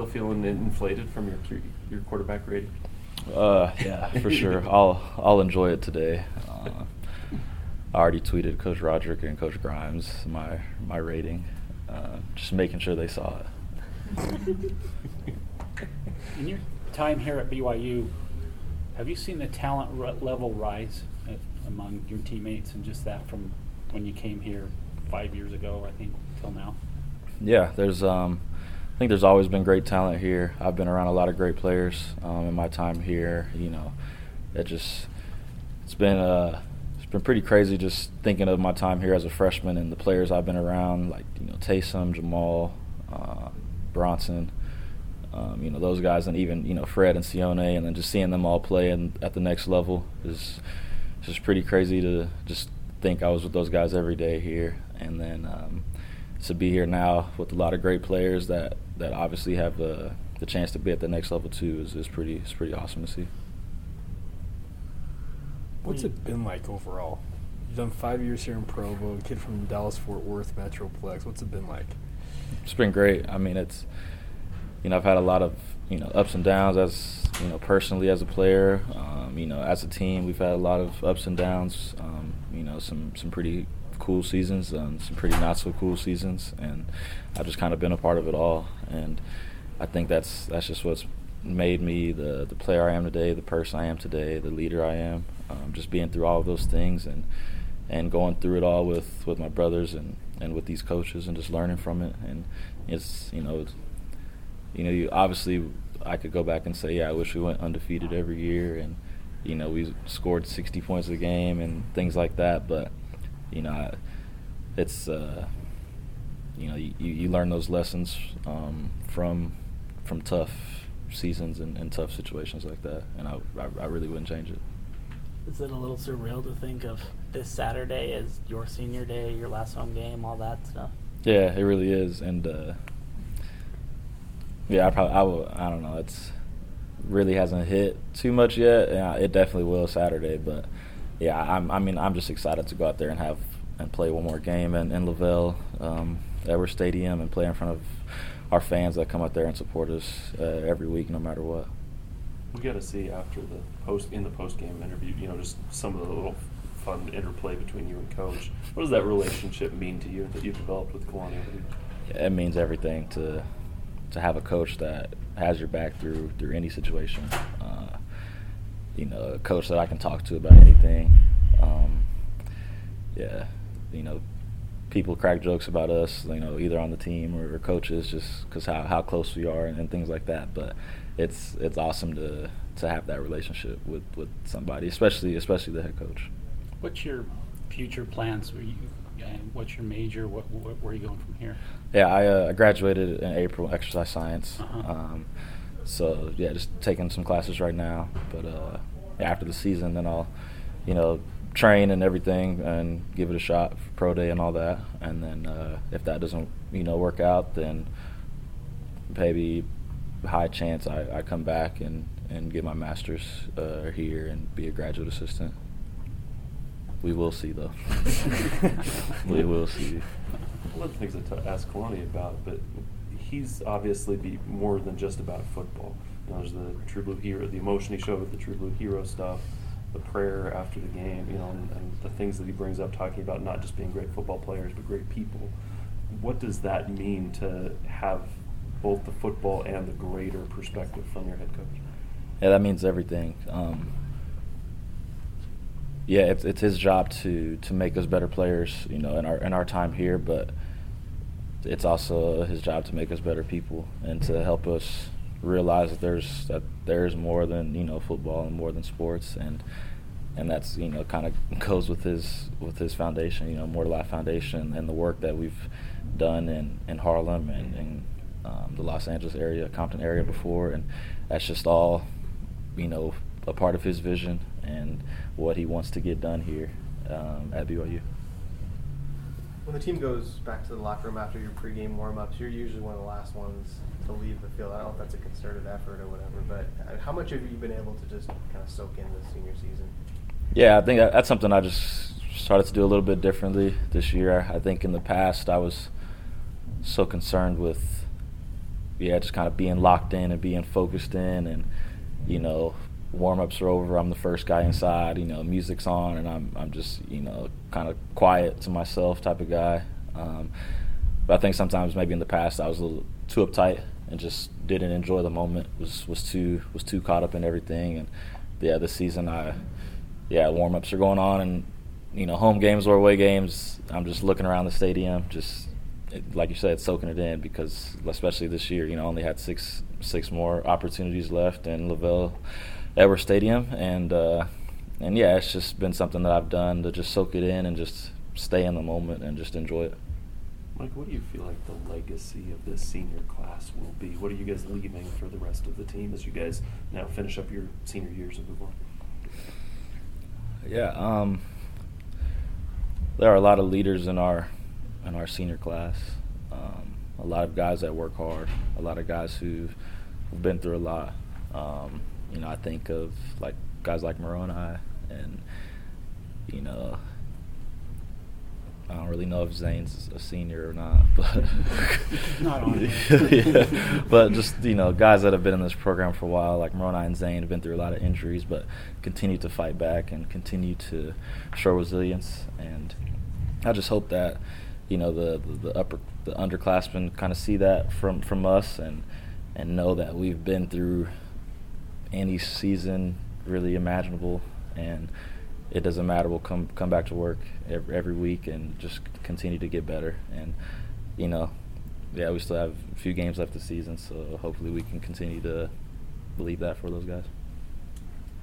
Still feeling inflated from your your quarterback rating? Uh, yeah, for sure. I'll I'll enjoy it today. Uh, I already tweeted Coach Roderick and Coach Grimes my my rating, uh, just making sure they saw it. In your time here at BYU, have you seen the talent r- level rise at, among your teammates and just that from when you came here five years ago, I think, till now? Yeah, there's um, I think there's always been great talent here. I've been around a lot of great players um, in my time here. You know, it just it's been uh, it's been pretty crazy just thinking of my time here as a freshman and the players I've been around, like you know Taysom, Jamaal, uh, Bronson. Um, you know those guys, and even you know Fred and Sione, and then just seeing them all play and at the next level is just pretty crazy to just think I was with those guys every day here, and then um, to be here now with a lot of great players that that obviously have the the chance to be at the next level too is, is pretty it's pretty awesome to see. What's it been like overall? You've done five years here in Provo, a kid from Dallas Fort Worth Metroplex. What's it been like? It's been great. I mean, it's you know I've had a lot of you know ups and downs as you know personally as a player. Um, you know, as a team, we've had a lot of ups and downs. Um, you know, some some pretty cool seasons and some pretty not so cool seasons, and I've just kind of been a part of it all. And I think that's that's just what's made me the the player I am today, the person I am today, the leader I am. Um, just being through all of those things and and going through it all with with my brothers and and with these coaches and just learning from it. And it's you know. It's, you know, you obviously I could go back and say, yeah, I wish we went undefeated every year, and you know, we scored 60 points a game and things like that. But you know, it's uh, you know, you, you learn those lessons um, from from tough seasons and, and, tough situations like that, and I, I, I really wouldn't change it. Is it a little surreal to think of this Saturday as your senior day, your last home game, all that stuff? Yeah, it really is, and uh, yeah, I probably I will. I don't know. It's really hasn't hit too much yet. Yeah, it definitely will Saturday, but yeah, I'm, I mean, I'm just excited to go out there and have and play one more game in, in LaVell, um, Edwards Stadium, and play in front of our fans that come out there and support us uh, every week, no matter what. We got to see after the post in the post game interview. You know, just some of the little fun interplay between you and coach. What does that relationship mean to you that you've developed with Kalani? Yeah, it means everything to to have a coach that has your back through through any situation. You know, a coach that I can talk to about anything. Um, yeah, you know, people crack jokes about us, you know, either on the team or, coaches, just because how, how close we are and, and, things like that. But it's it's awesome to to have that relationship with, with somebody, especially especially the head coach. What's your future plans? You, what's your major? What, what, where are you going from here? Yeah, I uh, graduated in April, exercise science. Uh-huh. Um, so yeah, just taking some classes right now. But uh, after the season, then I'll, you know, train and everything and give it a shot for pro day and all that. And then uh, if that doesn't, you know, work out, then maybe high chance I, I come back and, and get my master's uh, here and be a graduate assistant. We will see, though. we will see. One of the things I t- asked Kalani about, but he's obviously be more than just about football. You know, there's the True Blue Hero, the emotion he showed with the True Blue Hero stuff, the prayer after the game, you know, and, and the things that he brings up talking about not just being great football players, but great people. What does that mean to have both the football and the greater perspective from your head coach? Yeah, that means everything. Um, yeah, it's, it's his job to to make us better players, you know, in our in our time here. But it's also his job to make us better people and to help us realize that there's that there's more than you know football and more than sports and and that's you know kind of goes with his with his foundation you know more life foundation and the work that we've done in in Harlem and, um, the Los Angeles area Compton area before and that's just all you know a part of his vision and what he wants to get done here um, at BYU. When the team goes back to the locker room after your pregame warm-ups, you're usually one of the last ones to leave the field. I don't know if that's a concerted effort or whatever, but uh, how much have you been able to just kind of soak in the senior season? Yeah, I think that's something I just started to do a little bit differently this year. I think in the past I was so concerned with yeah, just kind of being locked in and being focused in, and you know, warm ups are over. I'm the first guy inside. You know, music's on, and I'm I'm just you know kind of quiet to myself type of guy. Um, but I think sometimes maybe in the past I was a little too uptight and just didn't enjoy the moment. was was too was too caught up in everything. And yeah, this season I yeah warm ups are going on, and you know home games or away games. I'm just looking around the stadium, just like you said, soaking it in because especially this year, you know, only had six six more opportunities left and LaVell Edwards Stadium, and uh, and yeah, it's just been something that I've done to just soak it in and just stay in the moment and just enjoy it. Mike, what do you feel like the legacy of this senior class will be? What are you guys leaving for the rest of the team as you guys now finish up your senior years and move on? Yeah, um, there are a lot of leaders in our in our senior class. Um, a lot of guys that work hard. A lot of guys who've, who've been through a lot. Um, you know, I think of like guys like Moroni and you know I don't really know if Zane's a senior or not, but not on yeah. But just you know, guys that have been in this program for a while, like Moroni and Zane, have been through a lot of injuries, but continue to fight back and continue to show resilience. And I just hope that you know the the, the upper the underclassmen kind of see that from from us and and know that we've been through any season really imaginable and it doesn't matter. We'll come come back to work every, every week and just continue to get better. And you know, yeah, we still have a few games left this season, so hopefully we can continue to believe that for those guys.